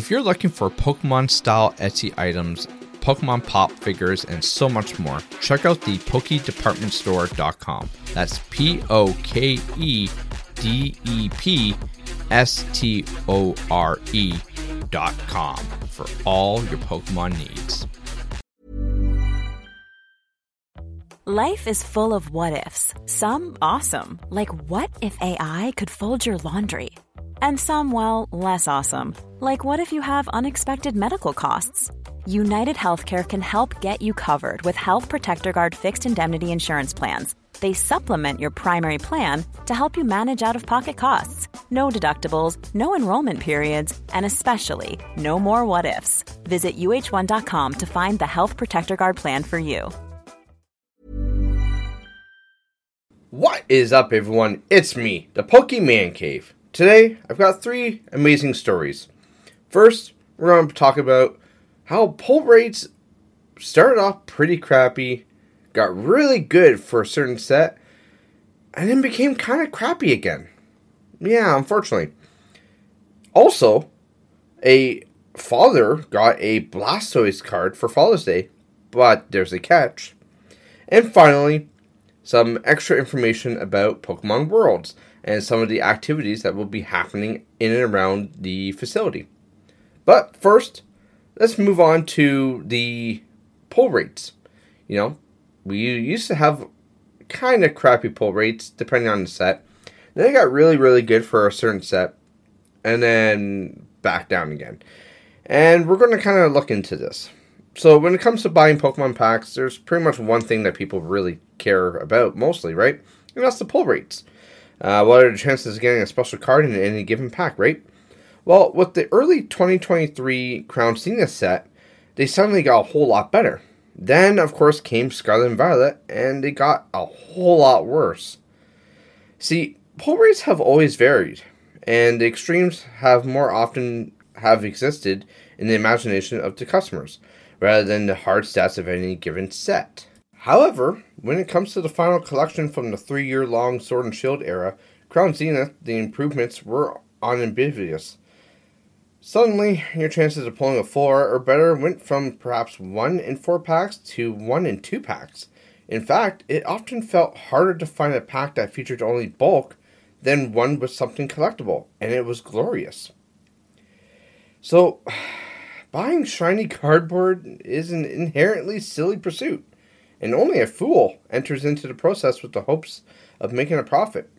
If you're looking for Pokemon style Etsy items, Pokemon pop figures, and so much more, check out the PokeDepartmentStore.com. That's P O K E D E P S T O R E.com for all your Pokemon needs. Life is full of what ifs, some awesome, like what if AI could fold your laundry? And some, well, less awesome, like what if you have unexpected medical costs? United Healthcare can help get you covered with Health Protector Guard fixed indemnity insurance plans. They supplement your primary plan to help you manage out of pocket costs. No deductibles, no enrollment periods, and especially no more what ifs. Visit uh1.com to find the Health Protector Guard plan for you. What is up, everyone? It's me, the Pokemon Cave. Today, I've got three amazing stories. First, we're going to talk about how pull rates started off pretty crappy, got really good for a certain set, and then became kind of crappy again. Yeah, unfortunately. Also, a father got a Blastoise card for Father's Day, but there's a catch. And finally, some extra information about Pokemon Worlds and some of the activities that will be happening in and around the facility. But first, let's move on to the pull rates. You know, we used to have kind of crappy pull rates depending on the set. Then they got really, really good for a certain set, and then back down again. And we're going to kind of look into this. So, when it comes to buying Pokemon packs, there's pretty much one thing that people really care about mostly, right? And that's the pull rates. Uh, what are the chances of getting a special card in any given pack, right? Well, with the early 2023 Crown Zenith set, they suddenly got a whole lot better. Then, of course, came Scarlet and Violet, and they got a whole lot worse. See, pull rates have always varied, and the extremes have more often have existed in the imagination of the customers, rather than the hard stats of any given set. However, when it comes to the final collection from the three year long Sword and Shield era, Crown Zenith, the improvements were unambiguous. Suddenly, your chances of pulling a 4 or better went from perhaps 1 in 4 packs to 1 in 2 packs. In fact, it often felt harder to find a pack that featured only bulk than one with something collectible, and it was glorious. So, buying shiny cardboard is an inherently silly pursuit and only a fool enters into the process with the hopes of making a profit.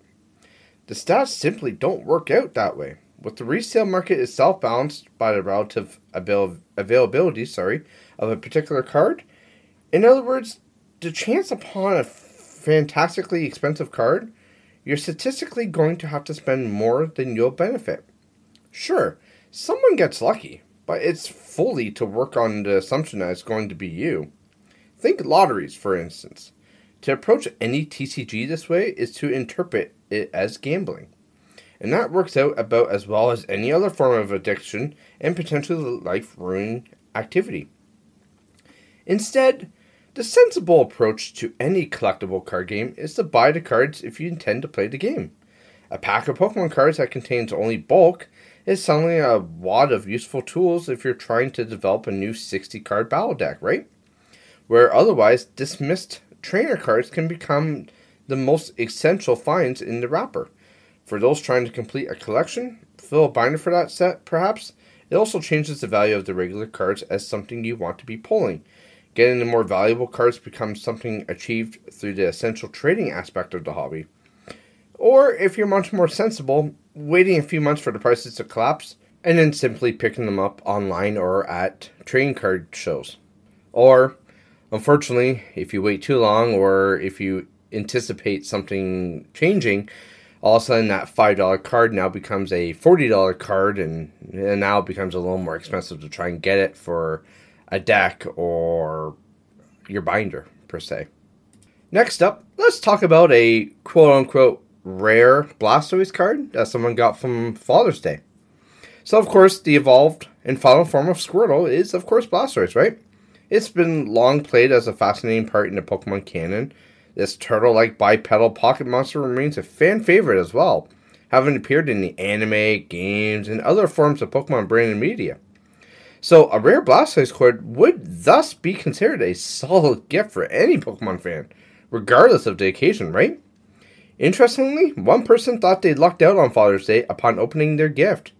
The stats simply don't work out that way. With the resale market itself balanced by the relative avail- availability, sorry, of a particular card, in other words, the chance upon a fantastically expensive card, you're statistically going to have to spend more than you'll benefit. Sure, someone gets lucky, but it's fully to work on the assumption that it's going to be you. Think lotteries, for instance. To approach any TCG this way is to interpret it as gambling. And that works out about as well as any other form of addiction and potentially life ruining activity. Instead, the sensible approach to any collectible card game is to buy the cards if you intend to play the game. A pack of Pokemon cards that contains only bulk is suddenly a wad of useful tools if you're trying to develop a new 60 card battle deck, right? where otherwise dismissed trainer cards can become the most essential finds in the wrapper. For those trying to complete a collection, fill a binder for that set, perhaps, it also changes the value of the regular cards as something you want to be pulling. Getting the more valuable cards becomes something achieved through the essential trading aspect of the hobby. Or, if you're much more sensible, waiting a few months for the prices to collapse and then simply picking them up online or at trading card shows. Or, Unfortunately, if you wait too long or if you anticipate something changing, all of a sudden that $5 card now becomes a $40 card and, and now it becomes a little more expensive to try and get it for a deck or your binder, per se. Next up, let's talk about a quote unquote rare Blastoise card that someone got from Father's Day. So, of course, the evolved and final form of Squirtle is, of course, Blastoise, right? It's been long played as a fascinating part in the Pokemon canon. This turtle like bipedal pocket monster remains a fan favorite as well, having appeared in the anime, games, and other forms of Pokemon branded media. So a rare Blastoise card would thus be considered a solid gift for any Pokemon fan, regardless of the occasion, right? Interestingly, one person thought they'd lucked out on Father's Day upon opening their gift.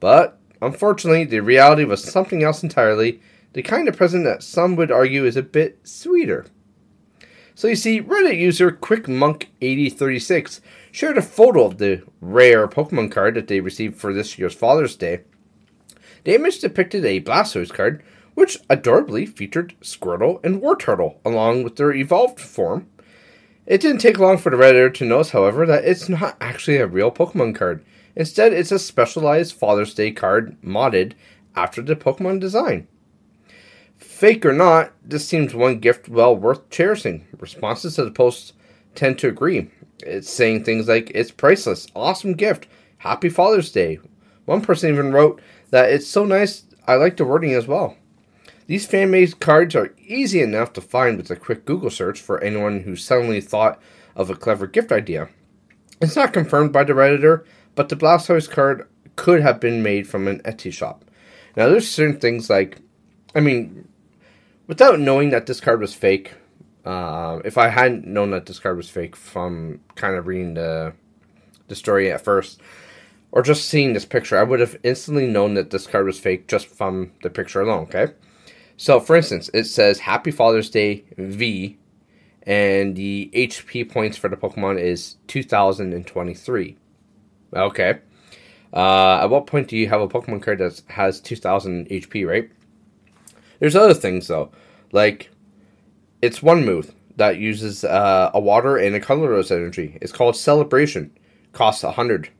But unfortunately, the reality was something else entirely, the kind of present that some would argue is a bit sweeter. So you see, Reddit user QuickMonk8036 shared a photo of the rare Pokemon card that they received for this year's Father's Day. The image depicted a Blastoise card, which adorably featured Squirtle and Wartortle, along with their evolved form. It didn't take long for the Redditor to notice, however, that it's not actually a real Pokemon card. Instead, it's a specialized Father's Day card modded after the Pokemon design. Fake or not, this seems one gift well worth cherishing. Responses to the post tend to agree. It's saying things like, it's priceless, awesome gift, happy Father's Day. One person even wrote that it's so nice, I like the wording as well. These fan made cards are easy enough to find with a quick Google search for anyone who suddenly thought of a clever gift idea. It's not confirmed by the Redditor, but the Blastoise card could have been made from an Etsy shop. Now, there's certain things like, I mean, without knowing that this card was fake, uh, if I hadn't known that this card was fake from kind of reading the the story at first, or just seeing this picture, I would have instantly known that this card was fake just from the picture alone. Okay, so for instance, it says "Happy Father's Day V," and the HP points for the Pokemon is two thousand and twenty-three. Okay. Uh, at what point do you have a Pokemon card that has 2000 HP, right? There's other things though, like it's one move that uses uh, a water and a colorless energy. It's called Celebration. Costs a hundred,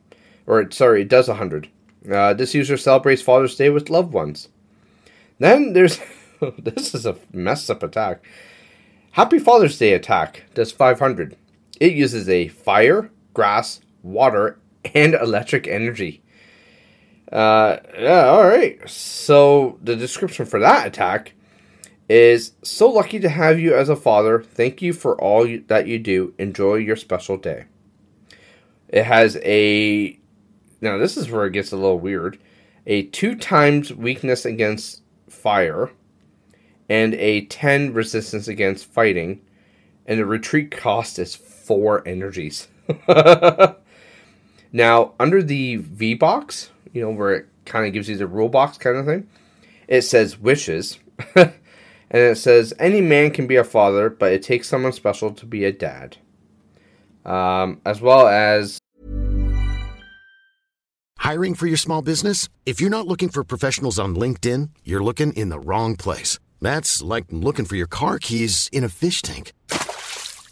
or sorry, it does a hundred. Uh, this user celebrates Father's Day with loved ones. Then there's this is a messed up attack. Happy Father's Day attack does 500. It uses a fire, grass, water, and electric energy. Uh, yeah, all right. So the description for that attack is so lucky to have you as a father. Thank you for all you, that you do. Enjoy your special day. It has a now this is where it gets a little weird. A two times weakness against fire, and a ten resistance against fighting, and the retreat cost is four energies. now under the V box, you know where it kind of gives you the rule box kind of thing, it says wishes. and it says any man can be a father, but it takes someone special to be a dad. Um, as well as hiring for your small business. If you're not looking for professionals on LinkedIn, you're looking in the wrong place. That's like looking for your car keys in a fish tank.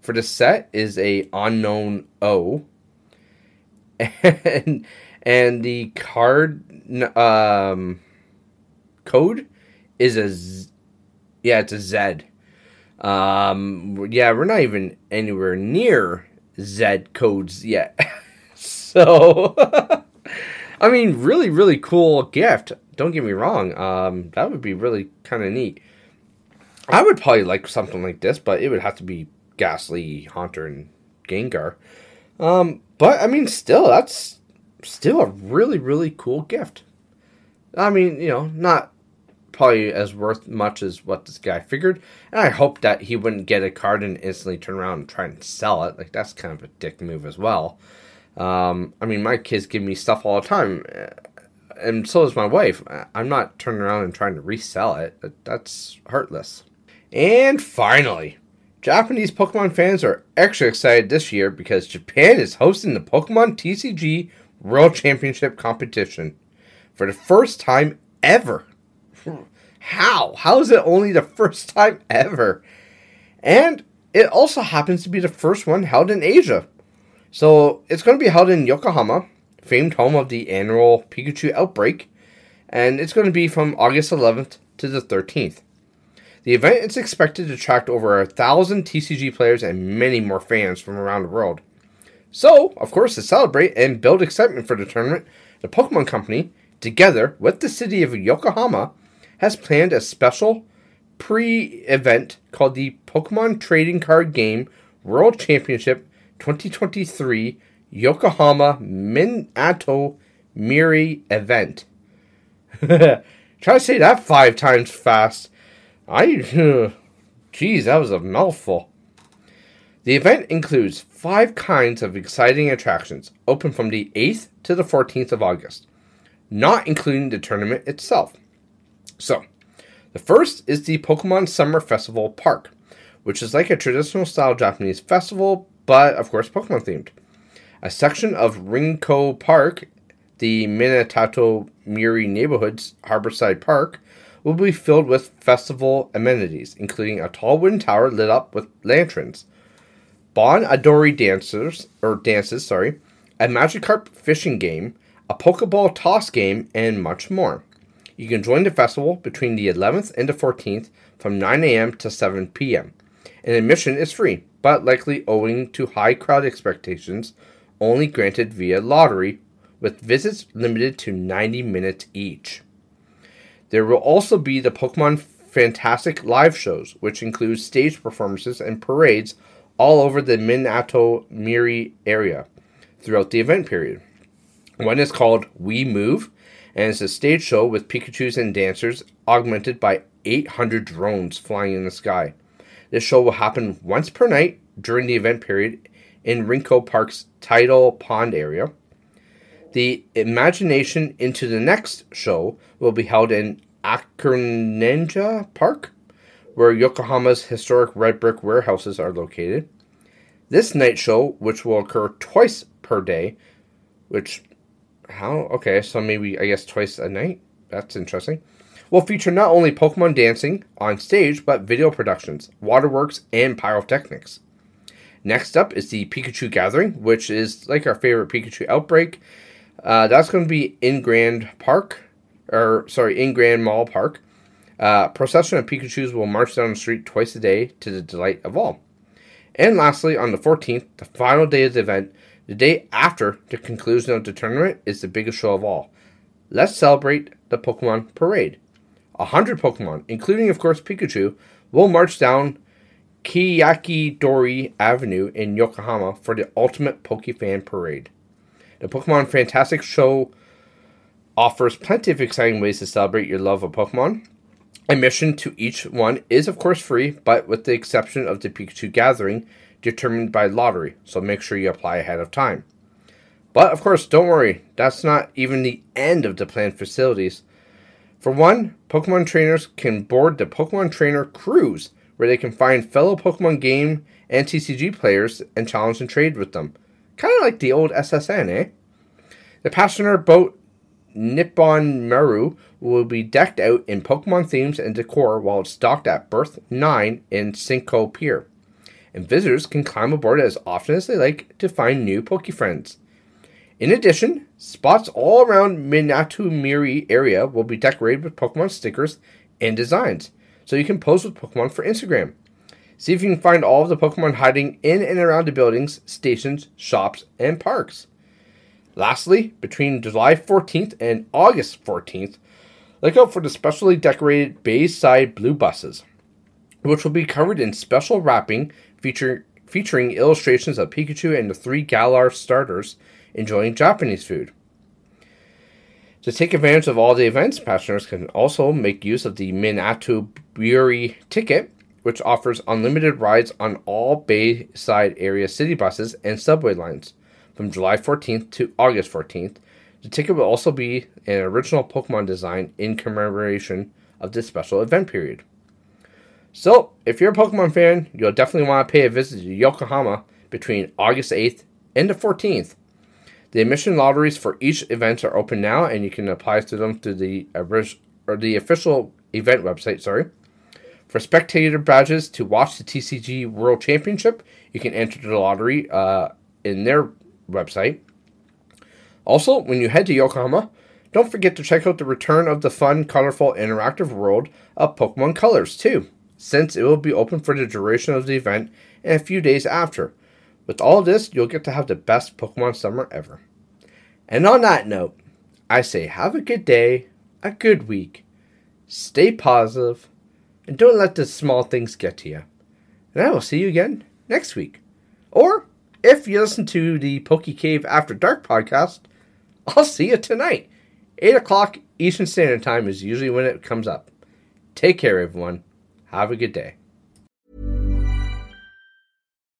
for the set is a unknown O. And and the card um code is a Z- yeah, it's a Z. Um, yeah, we're not even anywhere near Z codes yet. so, I mean, really, really cool gift. Don't get me wrong. Um, that would be really kind of neat. I would probably like something like this, but it would have to be Gastly, Haunter, and Gengar. Um, but I mean, still, that's still a really, really cool gift. I mean, you know, not probably as worth much as what this guy figured. And I hope that he wouldn't get a card and instantly turn around and try and sell it. Like that's kind of a dick move as well. Um, I mean, my kids give me stuff all the time, uh, and so does my wife. I'm not turning around and trying to resell it. That's heartless. And finally, Japanese Pokemon fans are extra excited this year because Japan is hosting the Pokemon TCG World Championship competition for the first time ever. How? How is it only the first time ever? And it also happens to be the first one held in Asia. So it's going to be held in Yokohama, famed home of the annual Pikachu outbreak, and it's going to be from August 11th to the 13th. The event is expected to attract over a thousand TCG players and many more fans from around the world. So, of course, to celebrate and build excitement for the tournament, the Pokemon Company, together with the city of Yokohama, has planned a special pre event called the Pokemon Trading Card Game World Championship 2023 Yokohama Minato Mirai event. Try to say that five times fast. I. Jeez, that was a mouthful. The event includes five kinds of exciting attractions, open from the 8th to the 14th of August, not including the tournament itself. So, the first is the Pokemon Summer Festival Park, which is like a traditional style Japanese festival, but of course Pokemon themed. A section of Rinko Park, the Minato Mirai neighborhood's Harborside Park, will be filled with festival amenities, including a tall wooden tower lit up with lanterns, Bon Odori dancers or dances, sorry, a Magikarp fishing game, a Pokeball toss game, and much more. You can join the festival between the 11th and the 14th from 9 a.m. to 7 p.m. And admission is free, but likely owing to high crowd expectations, only granted via lottery, with visits limited to 90 minutes each. There will also be the Pokemon Fantastic live shows, which include stage performances and parades all over the Minato Mirai area throughout the event period. One is called We Move, and it's a stage show with Pikachus and dancers augmented by 800 drones flying in the sky. This show will happen once per night during the event period in Rinko Park's tidal pond area. The Imagination into the Next show will be held in Akarenga Park, where Yokohama's historic red brick warehouses are located. This night show, which will occur twice per day, which, how? Okay, so maybe, I guess, twice a night? That's interesting. Will feature not only Pokemon dancing on stage, but video productions, waterworks, and pyrotechnics. Next up is the Pikachu Gathering, which is like our favorite Pikachu outbreak. Uh, that's going to be in Grand Park, or sorry, in Grand Mall Park. Uh, procession of Pikachu's will march down the street twice a day to the delight of all. And lastly, on the 14th, the final day of the event, the day after the conclusion of the tournament, is the biggest show of all. Let's celebrate the Pokemon Parade. A hundred Pokemon, including of course Pikachu, will march down Kiyakidori Avenue in Yokohama for the ultimate Pokefan Parade. The Pokemon Fantastic Show offers plenty of exciting ways to celebrate your love of Pokemon. Admission to each one is, of course, free, but with the exception of the Pikachu Gathering, determined by lottery, so make sure you apply ahead of time. But, of course, don't worry, that's not even the end of the planned facilities. For one, Pokemon trainers can board the Pokemon Trainer Cruise, where they can find fellow Pokemon game and TCG players and challenge and trade with them. Kind of like the old S.S. Anne, eh? The passenger boat Nippon Maru will be decked out in Pokemon themes and decor while it's docked at Berth 9 in Shinko Pier. And visitors can climb aboard as often as they like to find new Pokefriends. In addition, spots all around Minato Mirai area will be decorated with Pokemon stickers and designs, so you can pose with Pokemon for Instagram. See if you can find all of the Pokemon hiding in and around the buildings, stations, shops, and parks. Lastly, between July 14th and August 14th, look out for the specially decorated Bayside Blue buses, which will be covered in special wrapping feature, featuring illustrations of Pikachu and the three Galar starters enjoying Japanese food. To take advantage of all the events, passengers can also make use of the Minato Burari ticket, which offers unlimited rides on all Bayside area city buses and subway lines from July 14th to August 14th. The ticket will also be an original Pokemon design in commemoration of this special event period. So, if you're a Pokemon fan, you'll definitely want to pay a visit to Yokohama between August 8th and the 14th. The admission lotteries for each event are open now, and you can apply to them through the the official event website. Sorry. For spectator badges to watch the TCG World Championship, you can enter the lottery uh, in their website. Also, when you head to Yokohama, don't forget to check out the return of the fun, colorful, interactive world of Pokemon Colors, too, since it will be open for the duration of the event and a few days after. With all this, you'll get to have the best Pokemon summer ever. And on that note, I say have a good day, a good week, stay positive, and don't let the small things get to you. And I will see you again next week. Or if you listen to the Poke Cave After Dark podcast, I'll see you tonight. 8 o'clock Eastern Standard Time is usually when it comes up. Take care, everyone. Have a good day.